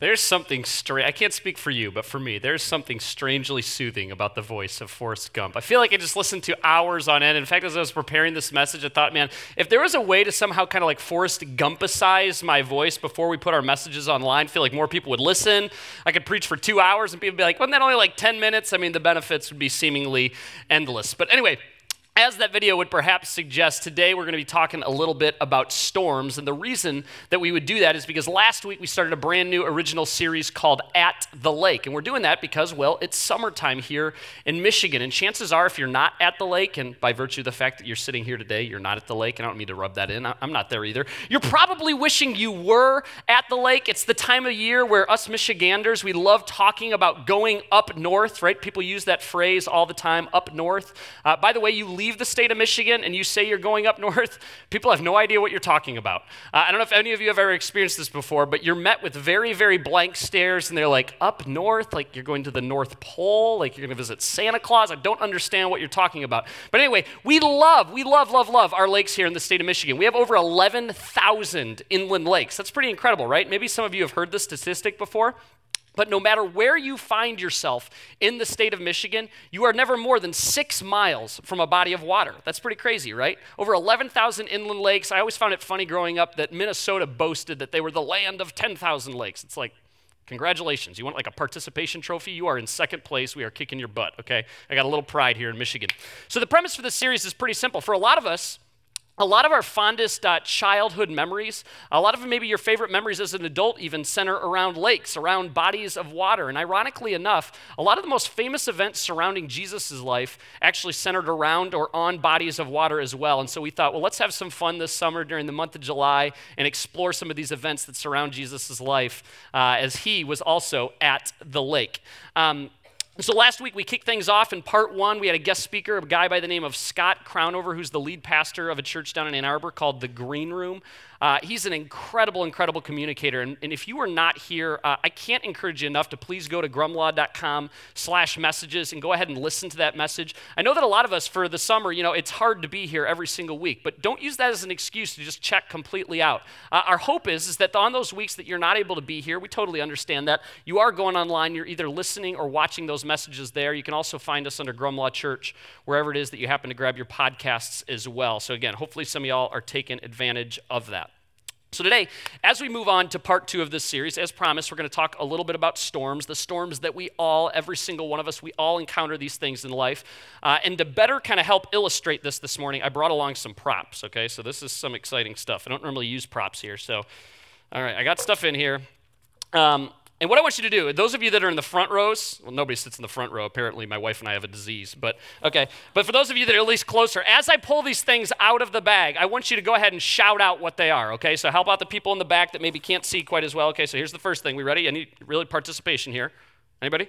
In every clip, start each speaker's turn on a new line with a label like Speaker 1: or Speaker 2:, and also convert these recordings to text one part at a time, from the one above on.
Speaker 1: There's something strange. I can't speak for you, but for me, there's something strangely soothing about the voice of Forrest Gump. I feel like I just listened to hours on end. In fact, as I was preparing this message, I thought, man, if there was a way to somehow kind of like Forrest Gumpicize my voice before we put our messages online, I feel like more people would listen. I could preach for two hours and people would be like, wasn't that only like 10 minutes? I mean, the benefits would be seemingly endless. But anyway, as that video would perhaps suggest, today we're going to be talking a little bit about storms. And the reason that we would do that is because last week we started a brand new original series called At the Lake. And we're doing that because, well, it's summertime here in Michigan. And chances are, if you're not at the lake, and by virtue of the fact that you're sitting here today, you're not at the lake, and I don't mean to rub that in, I'm not there either, you're probably wishing you were at the lake. It's the time of year where us Michiganders, we love talking about going up north, right? People use that phrase all the time, up north. Uh, by the way, you leave leave the state of Michigan and you say you're going up north, people have no idea what you're talking about. Uh, I don't know if any of you have ever experienced this before, but you're met with very, very blank stares, and they're like, up north, like you're going to the North Pole, like you're going to visit Santa Claus. I don't understand what you're talking about. But anyway, we love, we love, love, love our lakes here in the state of Michigan. We have over 11,000 inland lakes. That's pretty incredible, right? Maybe some of you have heard this statistic before. But no matter where you find yourself in the state of Michigan, you are never more than six miles from a body of water. That's pretty crazy, right? Over 11,000 inland lakes. I always found it funny growing up that Minnesota boasted that they were the land of 10,000 lakes. It's like, congratulations. You want like a participation trophy? You are in second place. We are kicking your butt, okay? I got a little pride here in Michigan. So the premise for this series is pretty simple. For a lot of us, a lot of our fondest uh, childhood memories, a lot of maybe your favorite memories as an adult, even center around lakes, around bodies of water. And ironically enough, a lot of the most famous events surrounding Jesus' life actually centered around or on bodies of water as well. And so we thought, well, let's have some fun this summer during the month of July and explore some of these events that surround Jesus' life uh, as he was also at the lake. Um, so last week we kicked things off in part one. We had a guest speaker, a guy by the name of Scott Crownover, who's the lead pastor of a church down in Ann Arbor called the Green Room. Uh, he's an incredible, incredible communicator. And, and if you are not here, uh, I can't encourage you enough to please go to grumlaw.com slash messages and go ahead and listen to that message. I know that a lot of us for the summer, you know, it's hard to be here every single week, but don't use that as an excuse to just check completely out. Uh, our hope is, is that on those weeks that you're not able to be here, we totally understand that. You are going online, you're either listening or watching those messages there. You can also find us under Grumlaw Church, wherever it is that you happen to grab your podcasts as well. So again, hopefully some of y'all are taking advantage of that. So, today, as we move on to part two of this series, as promised, we're going to talk a little bit about storms, the storms that we all, every single one of us, we all encounter these things in life. Uh, and to better kind of help illustrate this this morning, I brought along some props, okay? So, this is some exciting stuff. I don't normally use props here. So, all right, I got stuff in here. Um, and what I want you to do, those of you that are in the front rows, well, nobody sits in the front row. Apparently, my wife and I have a disease. But okay. But for those of you that are at least closer, as I pull these things out of the bag, I want you to go ahead and shout out what they are. Okay. So help out the people in the back that maybe can't see quite as well. Okay. So here's the first thing. We ready? Need really participation here. Anybody?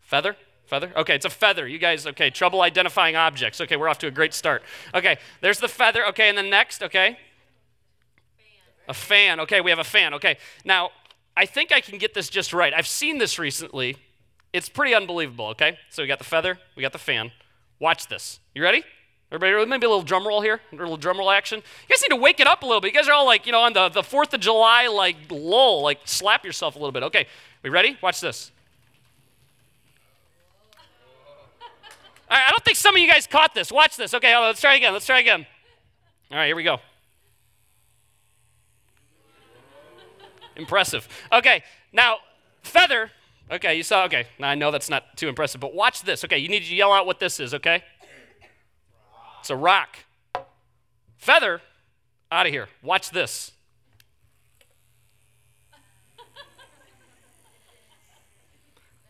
Speaker 1: Feather? Feather? Okay, it's a feather. You guys, okay, trouble identifying objects. Okay, we're off to a great start. Okay, there's the feather. Okay, and then next, okay? A fan. Okay, we have a fan. Okay, now I think I can get this just right. I've seen this recently. It's pretty unbelievable, okay? So we got the feather, we got the fan. Watch this. You ready? Everybody, maybe a little drum roll here, a little drum roll action. You guys need to wake it up a little bit. You guys are all like, you know, on the, the 4th of July, like, lull, like, slap yourself a little bit. Okay, we ready? Watch this. All right, I don't think some of you guys caught this. Watch this. Okay, let's try again. Let's try again. All right, here we go. Impressive. Okay, now, feather. Okay, you saw, okay, now I know that's not too impressive, but watch this. Okay, you need to yell out what this is, okay? It's a rock. Feather, out of here. Watch this.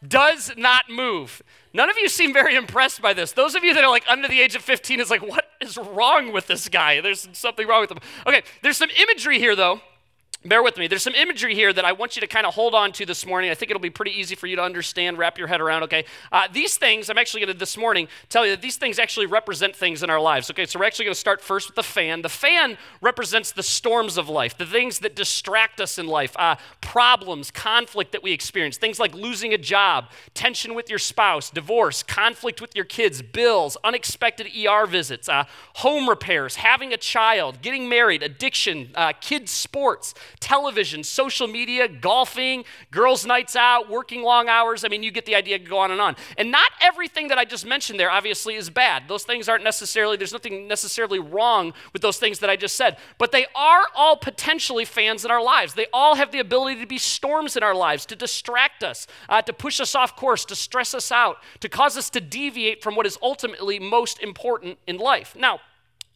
Speaker 1: Does not move. None of you seem very impressed by this. Those of you that are like under the age of 15 is like, what is wrong with this guy? There's something wrong with him. Okay, there's some imagery here though bear with me. There's some imagery here that I want you to kind of hold on to this morning. I think it'll be pretty easy for you to understand, wrap your head around, okay? Uh, these things, I'm actually going to this morning tell you that these things actually represent things in our lives, okay? So we're actually going to start first with the fan. The fan represents the storms of life, the things that distract us in life, uh, problems, conflict that we experience, things like losing a job, tension with your spouse, divorce, conflict with your kids, bills, unexpected ER visits, uh, home repairs, having a child, getting married, addiction, uh, kids' sports television, social media, golfing, girls' nights out, working long hours. I mean, you get the idea, go on and on. And not everything that I just mentioned there obviously is bad. Those things aren't necessarily, there's nothing necessarily wrong with those things that I just said. But they are all potentially fans in our lives. They all have the ability to be storms in our lives, to distract us, uh, to push us off course, to stress us out, to cause us to deviate from what is ultimately most important in life. Now,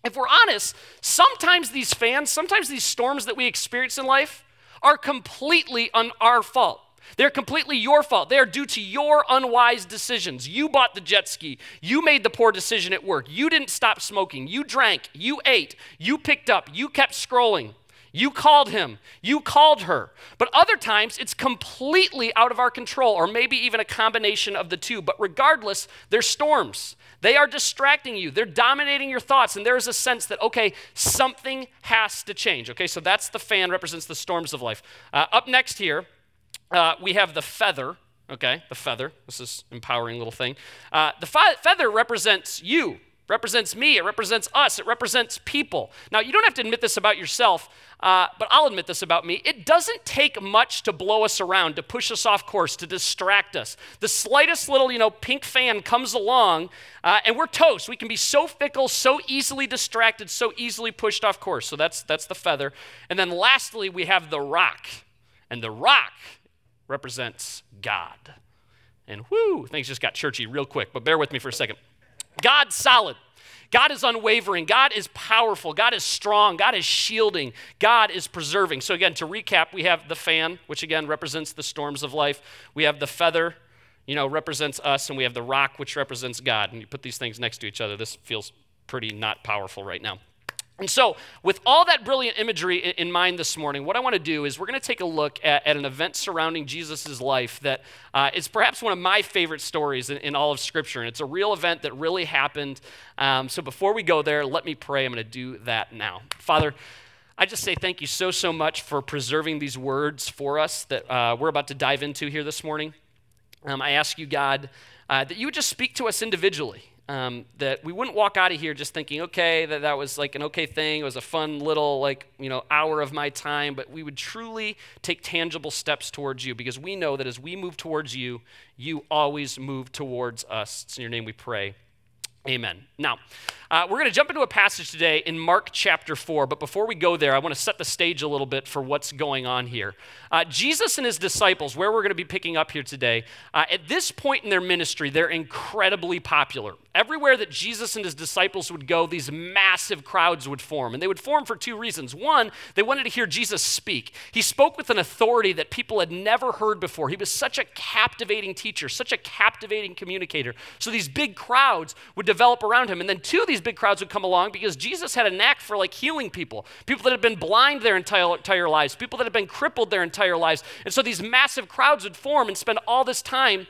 Speaker 1: if we're honest, sometimes these fans, sometimes these storms that we experience in life are completely on our fault. They're completely your fault. They are due to your unwise decisions. You bought the jet ski. You made the poor decision at work. You didn't stop smoking. You drank. You ate. You picked up. You kept scrolling. You called him. You called her. But other times, it's completely out of our control, or maybe even a combination of the two. But regardless, they're storms. They are distracting you, they're dominating your thoughts, and there's a sense that, okay, something has to change. Okay, so that's the fan, represents the storms of life. Uh, up next here, uh, we have the feather. Okay, the feather. This is empowering little thing. Uh, the fe- feather represents you represents me, it represents us, it represents people. Now, you don't have to admit this about yourself, uh, but I'll admit this about me. It doesn't take much to blow us around, to push us off course, to distract us. The slightest little, you know, pink fan comes along, uh, and we're toast. We can be so fickle, so easily distracted, so easily pushed off course. So that's that's the feather. And then lastly, we have the rock, and the rock represents God. And whoo, things just got churchy real quick, but bear with me for a second. God's solid. God is unwavering. God is powerful. God is strong. God is shielding. God is preserving. So, again, to recap, we have the fan, which again represents the storms of life. We have the feather, you know, represents us. And we have the rock, which represents God. And you put these things next to each other, this feels pretty not powerful right now. And so, with all that brilliant imagery in mind this morning, what I want to do is we're going to take a look at, at an event surrounding Jesus' life that uh, is perhaps one of my favorite stories in, in, all of Scripture. And it's a real event that really happened. Um, so, before we go there, let me pray. I'm going to do that now. Father, I just say thank you so, so much for preserving these words for us that uh, we're about to dive into here this morning. Um, I ask you, God, uh, that you would just speak to us individually. Um, that we wouldn't walk out of here just thinking, okay, that that was like an okay thing. It was a fun little like you know hour of my time, but we would truly take tangible steps towards you because we know that as we move towards you, you always move towards us. It's in your name we pray. Amen. Now, uh, we're going to jump into a passage today in Mark chapter 4, but before we go there, I want to set the stage a little bit for what's going on here. Uh, Jesus and his disciples, where we're going to be picking up here today, uh, at this point in their ministry, they're incredibly popular. Everywhere that Jesus and his disciples would go, these massive crowds would form. And they would form for two reasons. One, they wanted to hear Jesus speak. He spoke with an authority that people had never heard before. He was such a captivating teacher, such a captivating communicator. So these big crowds would develop around him. And then two, of these big crowds would come along because Jesus had a knack for like healing people, people that had been blind their entire, entire lives, people that had been crippled their entire lives. And so these massive crowds would form and spend all this time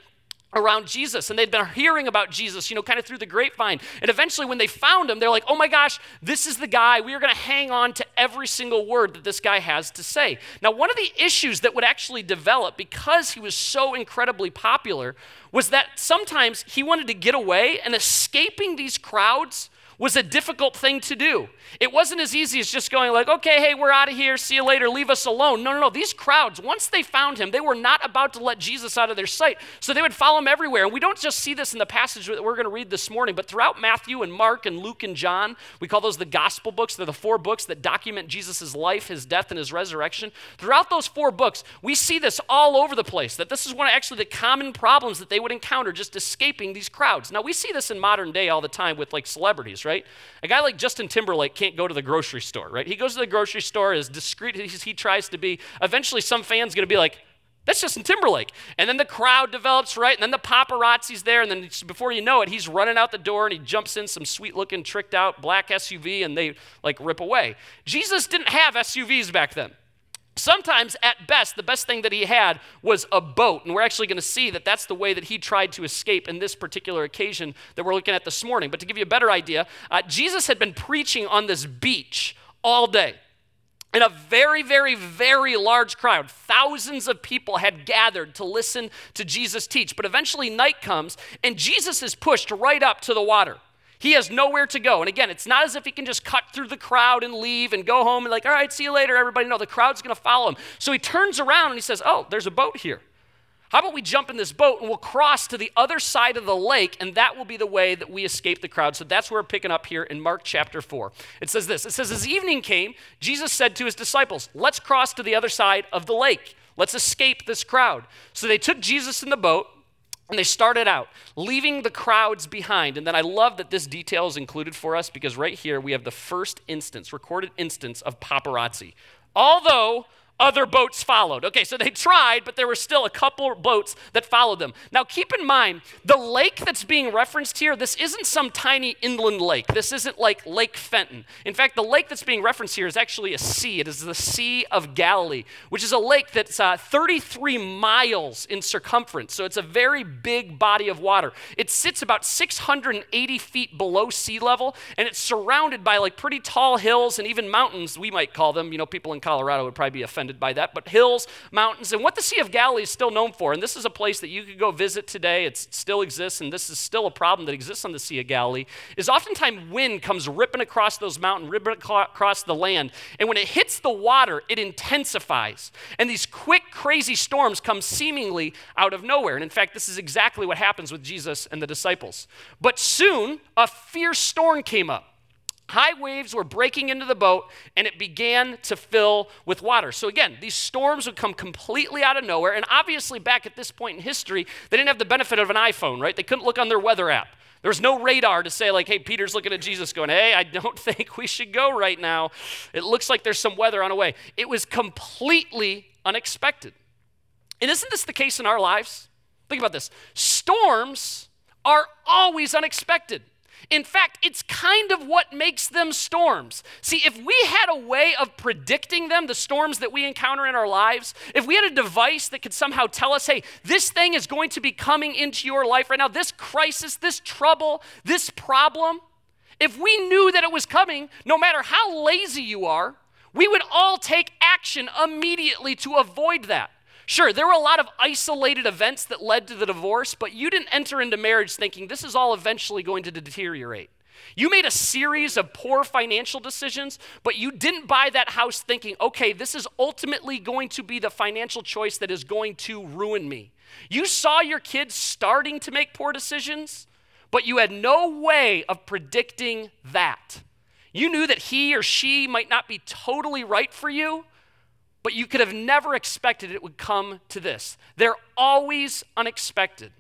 Speaker 1: around Jesus and they'd been hearing about Jesus, you know, kind of through the grapevine. And eventually, when they found him, they're like, oh my gosh, this is the guy. We are going to hang on to every single word that this guy has to say. Now, one of the issues that would actually develop because he was so incredibly popular was that sometimes he wanted to get away and escaping these crowds was a difficult thing to do. It wasn't as easy as just going like, okay, hey, we're out of here, see you later, leave us alone. No, no, no. These crowds, once they found him, they were not about to let Jesus out of their sight. So they would follow him everywhere. And we don't just see this in the passage that we're going to read this morning, but throughout Matthew and Mark and Luke and John, we call those the gospel books. They're the four books that document Jesus' life, his death, and his resurrection. Throughout those four books, we see this all over the place, that this is one of actually the common problems that they would encounter just escaping these crowds. Now, we see this in modern day all the time with like celebrities, right? A guy like Justin Timberlake can't go to the grocery store, right? He goes to the grocery store as discreet as he tries to be. Eventually, some fan's going to be like, that's Justin Timberlake. And then the crowd develops, right? And then the paparazzi's there. And then before you know it, he's running out the door and he jumps in some sweet looking, tricked out black SUV and they like rip away. Jesus didn't have SUVs back then. Sometimes, at best, the best thing that he had was a boat. And we're actually going to see that that's the way that he tried to escape in this particular occasion that we're looking at this morning. But to give you a better idea, uh, Jesus had been preaching on this beach all day. And a very, very, very large crowd, thousands of people had gathered to listen to Jesus teach. But eventually, night comes, and Jesus is pushed right up to the water. He has nowhere to go. And again, it's not as if he can just cut through the crowd and leave and go home and, like, all right, see you later, everybody. No, the crowd's going to follow him. So he turns around and he says, oh, there's a boat here. How about we jump in this boat and we'll cross to the other side of the lake, and that will be the way that we escape the crowd. So that's where we're picking up here in Mark chapter 4. It says this It says, As evening came, Jesus said to his disciples, Let's cross to the other side of the lake. Let's escape this crowd. So they took Jesus in the boat and they started out, leaving the crowds behind. And then I love that this detail is included for us because right here we have the first instance, recorded instance of paparazzi. Although other boats followed. Okay, so they tried, but there were still a couple boats that followed them. Now, keep in mind, the lake that's being referenced here, this isn't some tiny inland lake. This isn't like Lake Fenton. In fact, the lake that's being referenced here is actually a sea. It is the Sea of Galilee, which is a lake that's uh, 33 miles in circumference. So it's a very big body of water. It sits about 680 feet below sea level, and it's surrounded by like pretty tall hills and even mountains, we might call them. You know, people in Colorado would probably be offended by that, but hills, mountains, and what the Sea of Galilee is still known for. And this is a place that you could go visit today. It still exists, and this is still a problem that exists on the Sea of Galilee. Is oftentimes wind comes ripping across those mountains, ripping across the land, and when it hits the water, it intensifies. And these quick, crazy storms come seemingly out of nowhere. And in fact, this is exactly what happens with Jesus and the disciples. But soon, a fierce storm came up. High waves were breaking into the boat and it began to fill with water. So, again, these storms would come completely out of nowhere. And obviously, back at this point in history, they didn't have the benefit of an iPhone, right? They couldn't look on their weather app. There was no radar to say, like, hey, Peter's looking at Jesus going, hey, I don't think we should go right now. It looks like there's some weather on the way. It was completely unexpected. And isn't this the case in our lives? Think about this storms are always unexpected. In fact, it's kind of what makes them storms. See, if we had a way of predicting them, the storms that we encounter in our lives, if we had a device that could somehow tell us, hey, this thing is going to be coming into your life right now, this crisis, this trouble, this problem, if we knew that it was coming, no matter how lazy you are, we would all take action immediately to avoid that. Sure, there were a lot of isolated events that led to the divorce, but you didn't enter into marriage thinking this is all eventually going to deteriorate. You made a series of poor financial decisions, but you didn't buy that house thinking, okay, this is ultimately going to be the financial choice that is going to ruin me. You saw your kids starting to make poor decisions, but you had no way of predicting that. You knew that he or she might not be totally right for you, but you could have never expected it would come to this. They're always unexpected.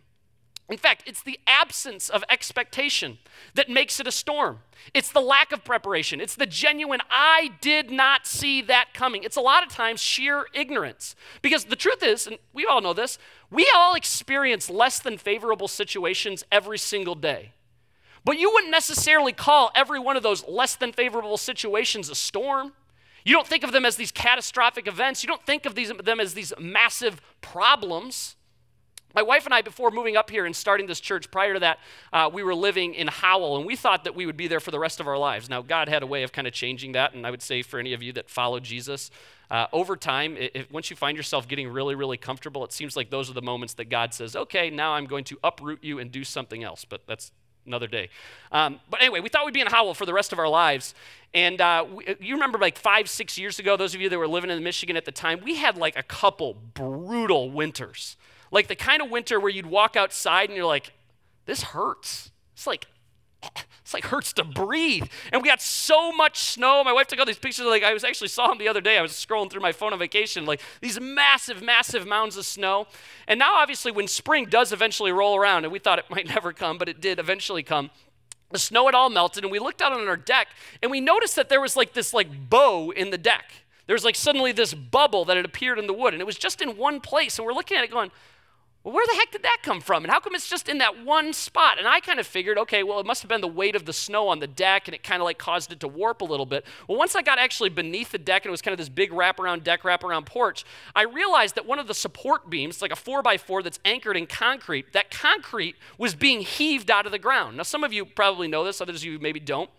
Speaker 1: In fact, it's the absence of expectation that makes it a storm. It's the lack of preparation. It's the genuine, I did not see that coming. It's a lot of times sheer ignorance. Because the truth is, and we all know this, we all experience less than favorable situations every single day. But you wouldn't necessarily call every one of those less than favorable situations a storm. You don't think of them as these catastrophic events. You don't think of these, them as these massive problems. My wife and I, before moving up here and starting this church, prior to that, uh, we were living in Howell, and we thought that we would be there for the rest of our lives. Now, God had a way of kind of changing that, and I would say for any of you that follow Jesus, uh, over time, once you find yourself getting really, really comfortable, it seems like those are the moments that God says, okay, now I'm going to uproot you and do something else. But that's another day. Um, but anyway, we thought we'd be in Howell for the rest of our lives. And uh, we, you remember like five, six years ago, those of you that were living in Michigan at the time, we had like a couple brutal winters. Like the kind of winter where you'd walk outside and you're like, this hurts. It's like it's like hurts to breathe. And we got so much snow. My wife took all these pictures. Like I was actually saw them the other day. I was scrolling through my phone on vacation. Like these massive, massive mounds of snow. And now, obviously, when spring does eventually roll around, and we thought it might never come, but it did eventually come. The snow had all melted, and we looked out on our deck, and we noticed that there was like this like bow in the deck. There was like suddenly this bubble that had appeared in the wood, and it was just in one place. And we're looking at it going, well, where the heck did that come from? And how come it's just in that one spot? And I kind of figured, okay, well, it must have been the weight of the snow on the deck and it kind of like caused it to warp a little bit. Well, once I got actually beneath the deck and it was kind of this big wraparound deck, wraparound porch, I realized that one of the support beams, like a four by four that's anchored in concrete, that concrete was being heaved out of the ground. Now, some of you probably know this, others of you maybe don't.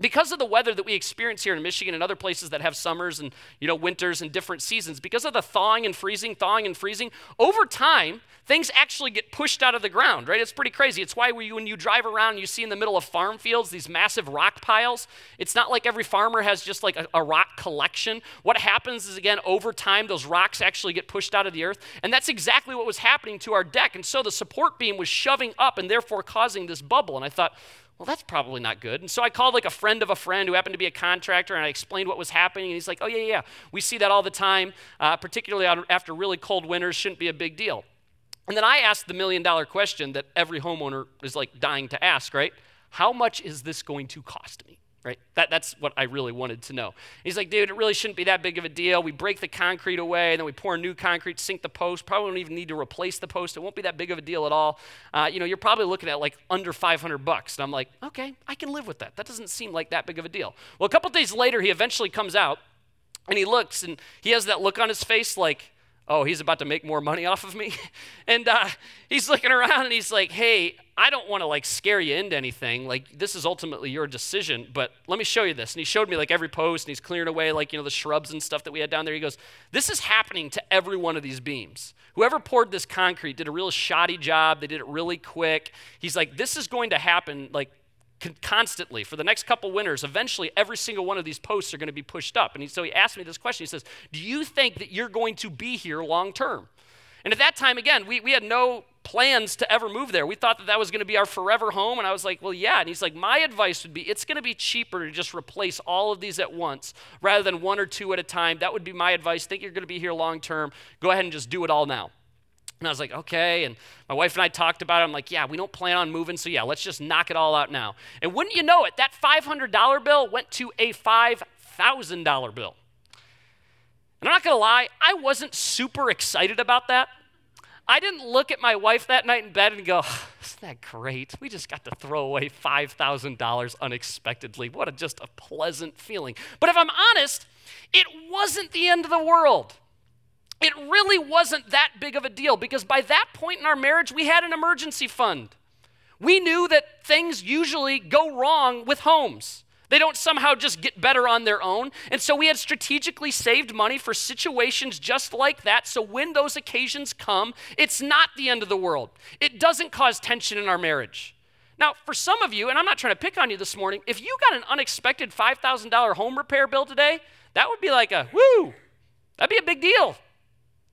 Speaker 1: Because of the weather that we experience here in Michigan and other places that have summers and you know winters and different seasons, because of the thawing and freezing, thawing and freezing, over time things actually get pushed out of the ground, right? It's pretty crazy. It's why when you drive around and you see in the middle of farm fields these massive rock piles, it's not like every farmer has just like a, a rock collection. What happens is again over time those rocks actually get pushed out of the earth, and that's exactly what was happening to our deck. And so the support beam was shoving up and therefore causing this bubble. And I thought, well, that's probably not good. And so I called like a friend of a friend who happened to be a contractor, and I explained what was happening. And he's like, oh, yeah, yeah, we see that all the time, uh, particularly after really cold winters, shouldn't be a big deal. And then I asked the million dollar question that every homeowner is like dying to ask, right? How much is this going to cost me? Right? That, that's what I really wanted to know. He's like, dude, it really shouldn't be that big of a deal. We break the concrete away, and then we pour new concrete, sink the post. Probably don't even need to replace the post. It won't be that big of a deal at all. Uh, you know, you're probably looking at like under 500 bucks. And I'm like, okay, I can live with that. That doesn't seem like that big of a deal. Well, a couple days later, he eventually comes out, and he looks, and he has that look on his face like, oh, he's about to make more money off of me. and uh, he's looking around and he's like, hey, I don't want to like scare you into anything. Like, this is ultimately your decision, but let me show you this. And he showed me like every post and he's clearing away like, you know, the shrubs and stuff that we had down there. He goes, this is happening to every one of these beams. Whoever poured this concrete did a real shoddy job. They did it really quick. He's like, this is going to happen like constantly for the next couple winters eventually every single one of these posts are going to be pushed up. And he, so he asked me this question. He says do you think that you're going to be here long term and at that time again we, we had no plans to ever move there. We thought that that was going to be our forever home and i was like well yeah. And he's like my advice would be it's going to be cheaper to just replace all of these at once rather than one or two at a time. That would be my advice. Think you're going to be here long term go ahead and just do it all now and I was like, okay. And my wife and I talked about it. I'm like, yeah, we don't plan on moving. So yeah, let's just knock it all out now. And wouldn't you know it, that $500 bill went to a $5,000 bill. And I'm not going to lie, I wasn't super excited about that. I didn't look at my wife that night in bed and go, isn't that great? We just got to throw away $5,000 unexpectedly. What a just a pleasant feeling. But if I'm honest, it wasn't the end of the world it really wasn't that big of a deal because by that point in our marriage, we had an emergency fund. We knew that things usually go wrong with homes. They don't somehow just get better on their own. And so we had strategically saved money for situations just like that. So when those occasions come, it's not the end of the world. It doesn't cause tension in our marriage. Now, for some of you, and I'm not trying to pick on you this morning, if you got an unexpected $5,000 home repair bill today, that would be like a whoo, that'd be a big deal.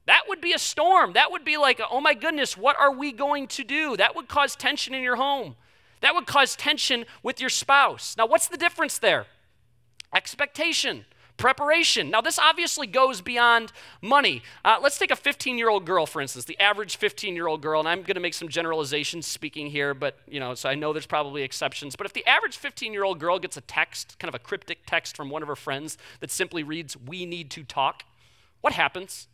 Speaker 1: That would be a storm. That would be like, oh my goodness, what are we going to do? That would cause tension in your home. That would cause tension with your spouse. Now, what's the difference there? Expectation, preparation. Now, this obviously goes beyond money. Uh, let's take a 15 year old girl, for instance, the average 15 year old girl, and I'm going to make some generalizations speaking here, but, you know, so I know there's probably exceptions. But if the average 15 year old girl gets a text, kind of a cryptic text from one of her friends that simply reads, We need to talk, what happens?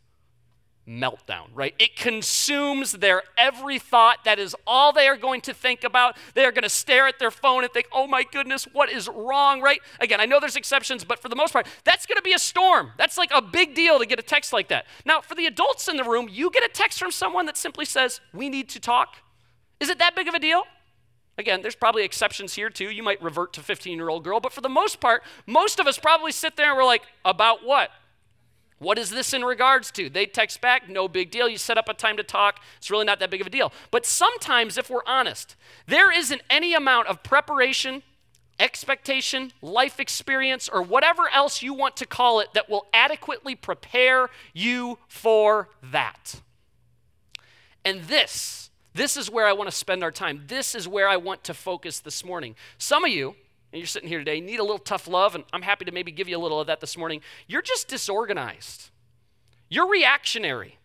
Speaker 1: Meltdown, right? It consumes their every thought. That is all they are going to think about. They are going to stare at their phone and think, oh my goodness, what is wrong, right? Again, I know there's exceptions, but for the most part, that's going to be a storm. That's like a big deal to get a text like that. Now, for the adults in the room, you get a text from someone that simply says, we need to talk. Is it that big of a deal? Again, there's probably exceptions here too. You might revert to 15 year old girl, but for the most part, most of us probably sit there and we're like, about what? What is this in regards to? They text back, no big deal. You set up a time to talk. It's really not that big of a deal. But sometimes, if we're honest, there isn't any amount of preparation, expectation, life experience, or whatever else you want to call it that will adequately prepare you for that. And this, this is where I want to spend our time. This is where I want to focus this morning. Some of you, and you're sitting here today, need a little tough love, and I'm happy to maybe give you a little of that this morning. You're just disorganized. You're reactionary.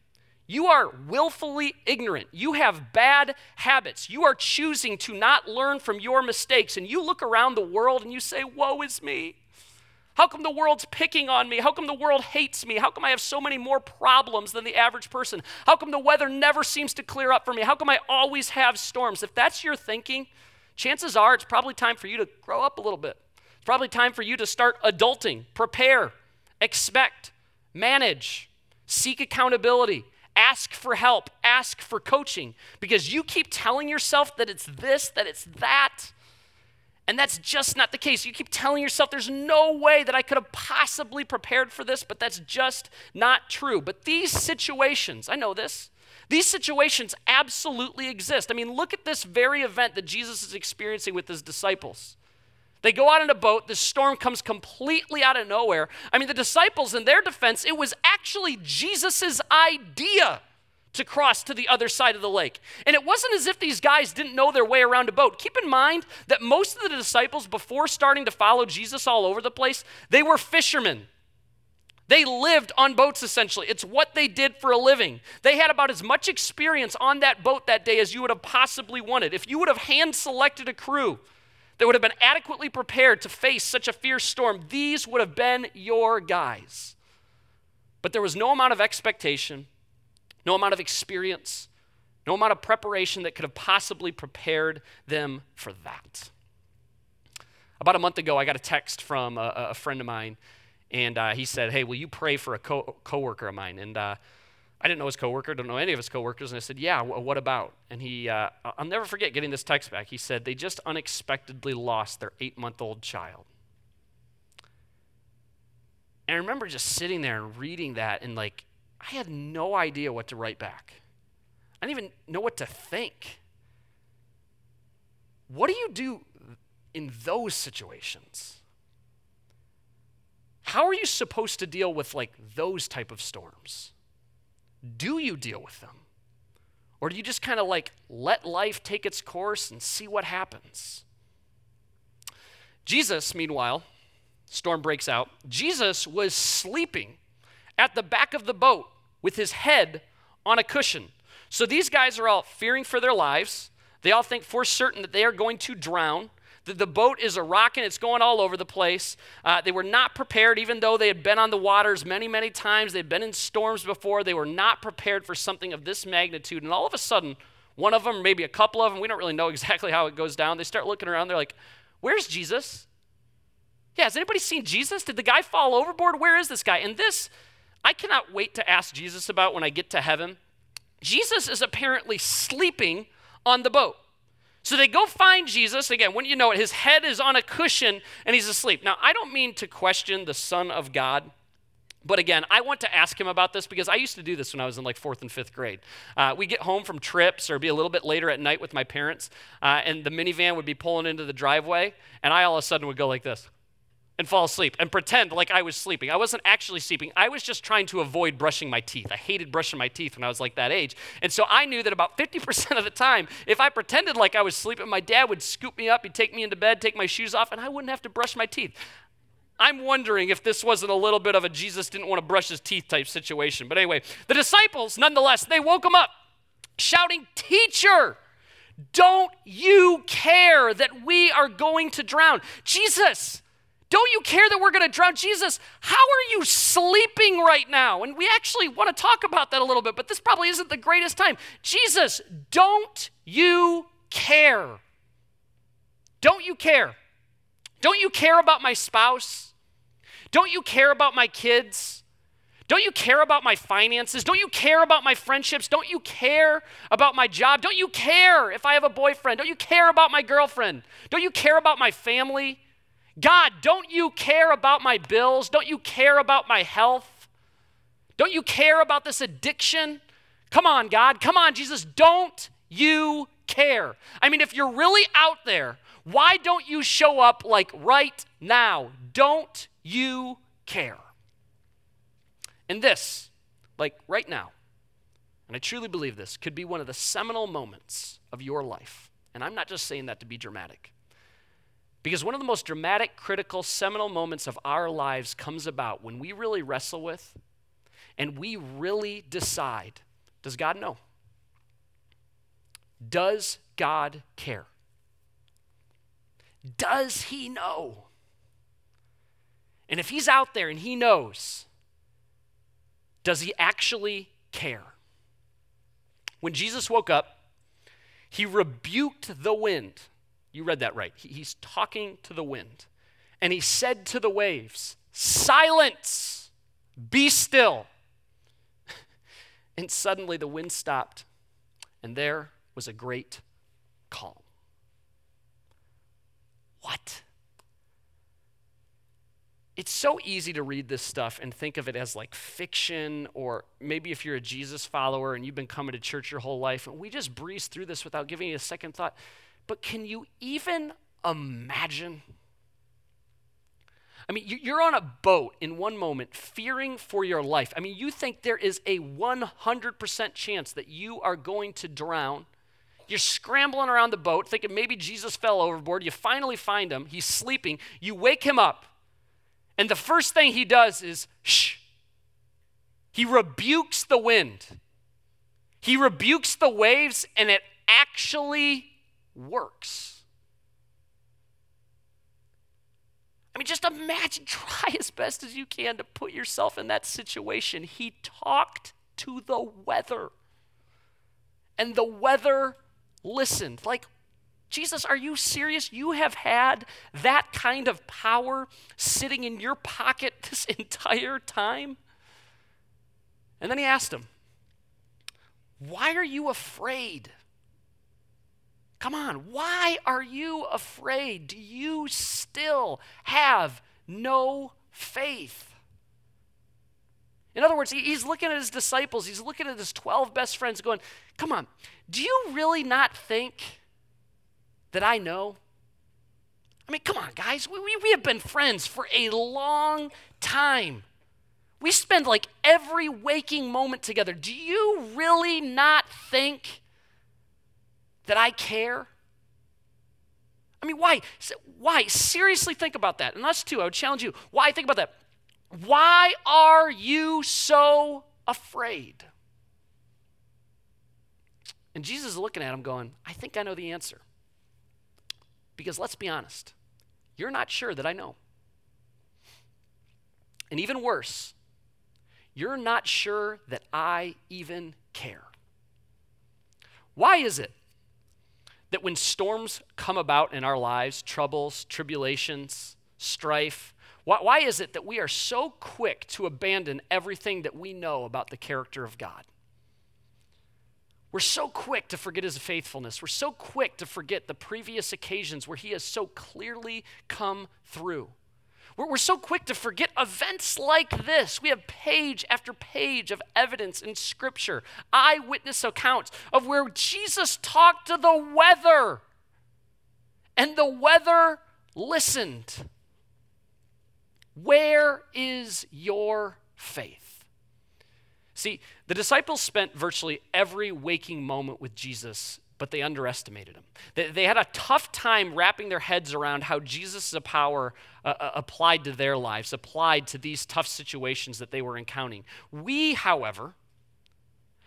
Speaker 1: You are willfully ignorant. You have bad habits. You are choosing to not learn from your mistakes. And you look around the world and you say, Woe is me. How come the world's picking on me? How come the world hates me? How come I have so many more problems than the average person? How come the weather never seems to clear up for me? How come I always have storms? If that's your thinking, chances are it's probably time for you to grow up a little bit. It's probably time for you to start adulting, prepare, expect, manage, seek accountability, ask for help, ask for coaching, because you keep telling yourself that it's this, that it's that. And that's just not the case. You keep telling yourself there's no way that I could have possibly prepared for this, but that's just not true. But these situations, I know this, these situations absolutely exist. I mean, look at this very event that Jesus is experiencing with his disciples. They go out in a boat, the storm comes completely out of nowhere. I mean, the disciples, in their defense, it was actually Jesus' idea to cross to the other side of the lake. And it wasn't as if these guys didn't know their way around a boat. Keep in mind that most of the disciples, before starting to follow Jesus all over the place, they were fishermen. They lived on boats essentially. It's what they did for a living. They had about as much experience on that boat that day as you would have possibly wanted. If you would have hand selected a crew that would have been adequately prepared to face such a fierce storm, these would have been your guys. But there was no amount of expectation, no amount of experience, no amount of preparation that could have possibly prepared them for that. About a month ago, I got a text from a, a friend of mine, and uh, he said, Hey, will you pray for a co- coworker of mine? And uh, I didn't know his coworker, don't know any of his coworkers, and I said, Yeah, w- what about? And he, uh, I'll never forget getting this text back. He said, They just unexpectedly lost their eight month old child. And I remember just sitting there and reading that and like, I had no idea what to write back. I didn't even know what to think. What do you do in those situations? How are you supposed to deal with like those type of storms? Do you deal with them? Or do you just kind of like let life take its course and see what happens? Jesus, meanwhile, storm breaks out. Jesus was sleeping at the back of the boat with his head on a cushion. So these guys are all fearing for their lives. They all think for certain that they are going to drown. The, the boat is a rocking, it's going all over the place. Uh, they were not prepared, even though they had been on the waters many, many times. They'd been in storms before. They were not prepared for something of this magnitude. And all of a sudden, one of them, maybe a couple of them, we don't really know exactly how it goes down. They start looking around. They're like, Where's Jesus? Yeah, has anybody seen Jesus? Did the guy fall overboard? Where is this guy? And this, I cannot wait to ask Jesus about when I get to heaven. Jesus is apparently sleeping on the boat. So they go find Jesus. Again, wouldn't you know it, his head is on a cushion and he's asleep. Now, I don't mean to question the Son of God. But again, I want to ask him about this because I used to do this when I was in like fourth and fifth grade. Uh, we get home from trips or be a little bit later at night with my parents, uh, and the minivan would be pulling into the driveway, and I all of a sudden would go like this and fall asleep and pretend like I was sleeping. I wasn't actually sleeping. I was just trying to avoid brushing my teeth. I hated brushing my teeth when I was like that age. And so I knew that about 50% of the time, if I pretended like I was sleeping, my dad would scoop me up, he'd take me into bed, take my shoes off, and I wouldn't have to brush my teeth. I'm wondering if this wasn't a little bit of a Jesus didn't want to brush his teeth type situation. But anyway, the disciples, nonetheless, they woke him up shouting, Teacher! Don't you care that we are going to drown? Jesus, don't you care that we're going to drown? Jesus, how are you sleeping right now? And we actually want to talk about that a little bit, but this probably isn't the greatest time. Jesus, don't you care? Don't you care? Don't you care about my spouse? Don't you care about my kids? Don't you care about my finances? Don't you care about my friendships? Don't you care about my job? Don't you care if I have a boyfriend? Don't you care about my girlfriend? Don't you care about my family? God, don't you care about my bills? Don't you care about my health? Don't you care about this addiction? Come on, God. Come on, Jesus. Don't you care? I mean, if you're really out there, why don't you show up like right now? Don't you care? And this, like right now, and I truly believe this, could be one of the seminal moments of your life. And I'm not just saying that to be dramatic. Because one of the most dramatic, critical, seminal moments of our lives comes about when we really wrestle with and we really decide does God know? Does God care? Does He know? And if He's out there and He knows, does He actually care? When Jesus woke up, He rebuked the wind you read that right. he's talking to the wind. And he said to the waves, Silence, be still. and suddenly the wind stopped, and there was a great calm. what? It's so easy to read this stuff and think of it as like fiction, or maybe if you're a Jesus follower and you've been coming to church your whole life, and we just breeze through this without giving it a second thought. But can you even imagine? I mean, you're on a boat in one moment, fearing for your life. I mean, you think there is a 100% chance that you are going to drown. You're scrambling around the boat, thinking maybe Jesus fell overboard. You finally find him. He's sleeping. You wake him up. And the first thing he does is, shh. He rebukes the wind. He rebukes the waves, and it actually works. I mean, just imagine, try as best as you can to put yourself in that situation. He talked to the weather, and the weather listened. Like, Jesus, are you serious? You have had that kind of power sitting in your pocket this entire time? And then he asked him, Why are you afraid? Come on, why are you afraid? Do you still have no faith? In other words, he's looking at his disciples, he's looking at his 12 best friends, going, Come on, do you really not think that I know? I mean, come on, guys, we, we, we have been friends for a long time. We spend like every waking moment together. Do you really not think that I care? I mean, why? Why? Seriously think about that. And us too, I would challenge you. Why? Think about that. Why are you so afraid? And Jesus is looking at him going, I think I know the answer. Because let's be honest, you're not sure that I know. And even worse, you're not sure that I even care. Why is it that when storms come about in our lives, troubles, tribulations, strife, why, why, is it that we are so quick to abandon everything that we know about the character of God? We're so quick to forget his faithfulness. We're so quick to forget the previous occasions where he has so clearly come through. We're, we're so quick to forget events like this. We have page after page of evidence in Scripture, eyewitness accounts of where Jesus talked to the weather, and the weather listened. Where is your faith? See, the disciples spent virtually every waking moment with Jesus but they underestimated him. They, they, had a tough time wrapping their heads around how Jesus' power uh, uh, applied to their lives, applied to these tough situations that they were encountering. We, however,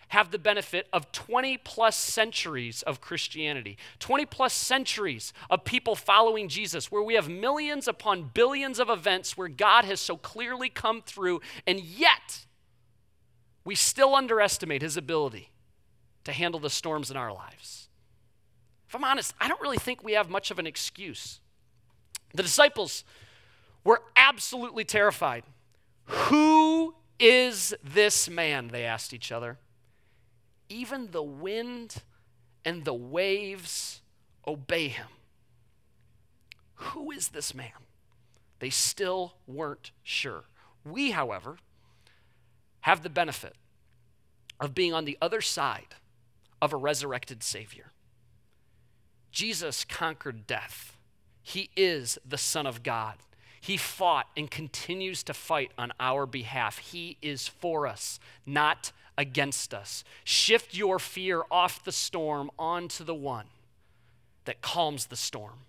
Speaker 1: have the benefit of 20 plus centuries of Christianity, 20 plus centuries of people following Jesus, where we have millions upon billions of events where God has so clearly come through, and yet we still underestimate his ability to handle the storms in our lives. If I'm honest, I don't really think we have much of an excuse. The disciples were absolutely terrified. Who is this man? They asked each other. Even the wind and the waves obey him. Who is this man? They still weren't sure. We, however, have the benefit of being on the other side of a resurrected Savior. Jesus conquered death. He is the Son of God. He fought and continues to fight on our behalf. He is for us, not against us. Shift your fear off the storm onto the one that calms the storm.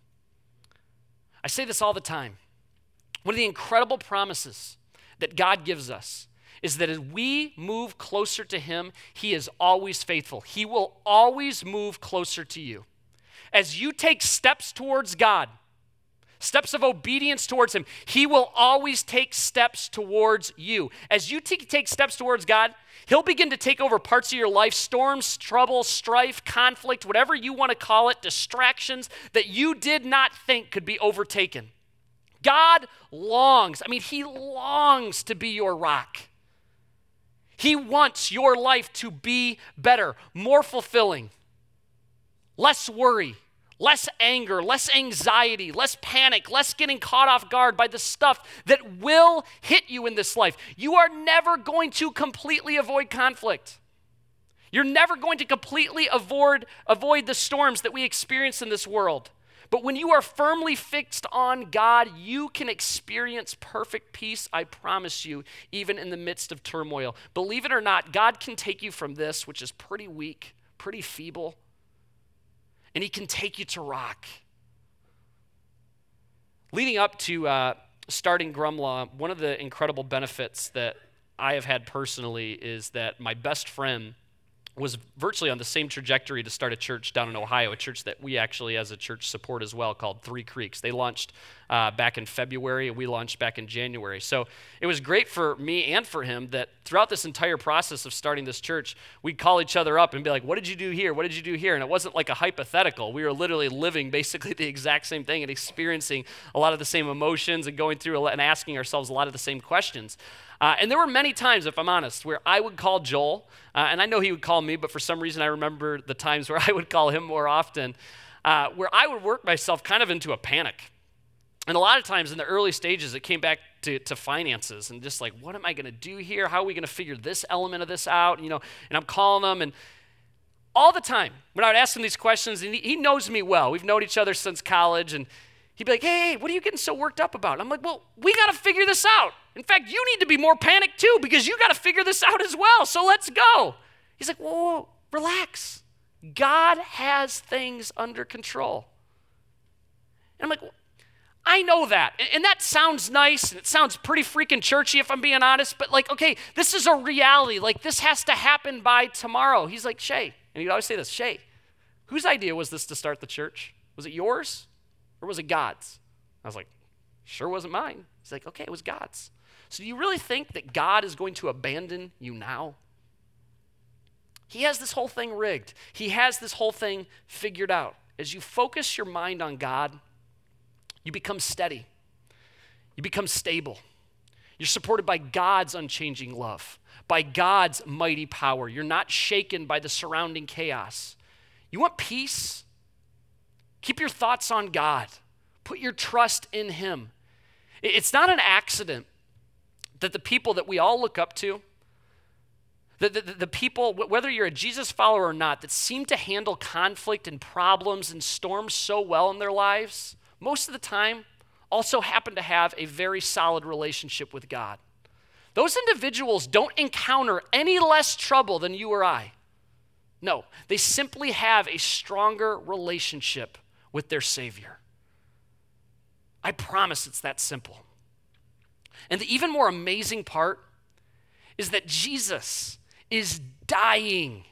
Speaker 1: I say this all the time. One of the incredible promises that God gives us is that as we move closer to Him, He is always faithful. He will always move closer to you. As you take steps towards God, steps of obedience towards Him, He will always take steps towards you. As you t- take steps towards God, He'll begin to take over parts of your life storms, trouble, strife, conflict, whatever you want to call it, distractions that you did not think could be overtaken. God longs, I mean, He longs to be your rock. He wants your life to be better, more fulfilling, less worry, less anger, less anxiety, less panic, less getting caught off guard by the stuff that will hit you in this life. You are never going to completely avoid conflict. You're never going to completely avoid, avoid the storms that we experience in this world. But when you are firmly fixed on God, you can experience perfect peace, I promise you, even in the midst of turmoil. Believe it or not, God can take you from this, which is pretty weak, pretty feeble, and He can take you to rock. Leading up to uh, starting Grumlaw, one of the incredible benefits that I have had personally is that my best friend was virtually on the same trajectory to start a church down in Ohio, a church that we actually, as a church, support as well, called Three Creeks. They launched uh, back in February, and we launched back in January. So it was great for me and for him that throughout this entire process of starting this church, we'd call each other up and be like, What did you do here? What did you do here? And it wasn't like a hypothetical. We were literally living basically the exact same thing and experiencing a lot of the same emotions and going through and asking ourselves a lot of the same questions. Uh, and there were many times, if I'm honest, where I would call Joel, uh, and I know he would call me, but for some reason I remember the times where I would call him more often, uh, where I would work myself kind of into a panic. And a lot of times in the early stages, it came back to, to finances and just like, what am I going to do here? How are we going to figure this element of this out? You know, and I'm calling them and all the time when I would ask him these questions, and he, he knows me well. We've known each other since college, and he'd be like, hey, what are you getting so worked up about? And I'm like, well, we got to figure this out. In fact, you need to be more panicked too because you got to figure this out as well. So let's go. He's like, whoa, whoa, relax. God has things under control. And I'm like, I know that. And that sounds nice and it sounds pretty freaking churchy if I'm being honest, but like, okay, this is a reality. Like, this has to happen by tomorrow. He's like, Shay, and he'd always say this Shay, whose idea was this to start the church? Was it yours or was it God's? I was like, sure wasn't mine. He's like, okay, it was God's. So, do you really think that God is going to abandon you now? He has this whole thing rigged, He has this whole thing figured out. As you focus your mind on God, you become steady, you become stable. You're supported by God's unchanging love, by God's mighty power. You're not shaken by the surrounding chaos. You want peace? Keep your thoughts on God. Put your trust in Him. It's not an accident that the people that we all look up to, the, the, the, people, whether you're a Jesus follower or not, that seem to handle conflict and problems and storms so well in their lives, most of the time also happen to have a very solid relationship with God. Those individuals don't encounter any less trouble than you or I. No, they simply have a stronger relationship with their Savior. I promise it's that simple. And the even more amazing part is that Jesus is dying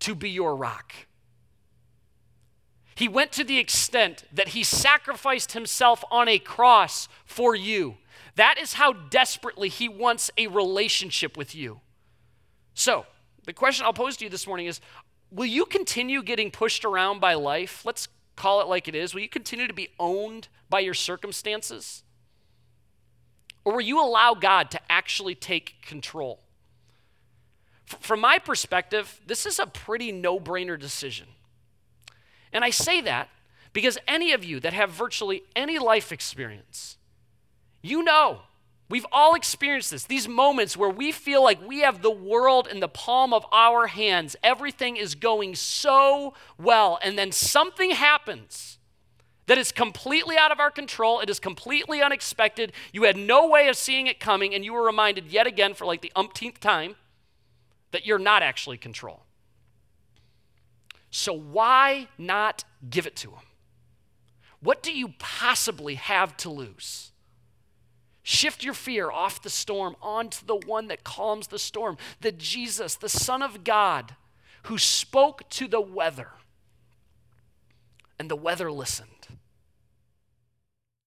Speaker 1: to be your rock. He went to the extent that he sacrificed himself on a cross for you. That is how desperately he wants a relationship with you. So, the question I'll pose to you this morning is Will you continue getting pushed around by life? Let's call it like it is. Will you continue to be owned by your circumstances? Or will you allow God to actually take control? F- from my perspective, this is a pretty no brainer decision. And I say that because any of you that have virtually any life experience, you know, we've all experienced this, these moments where we feel like we have the world in the palm of our hands. Everything is going so well, and then something happens that is completely out of our control. It is completely unexpected. You had no way of seeing it coming, and you were reminded yet again for like the umpteenth time that you're not actually control. So why not give it to him? What do you possibly have to lose? Shift your fear off the storm onto the one that calms the storm, the Jesus, the Son of God, who spoke to the weather, and the weather listened.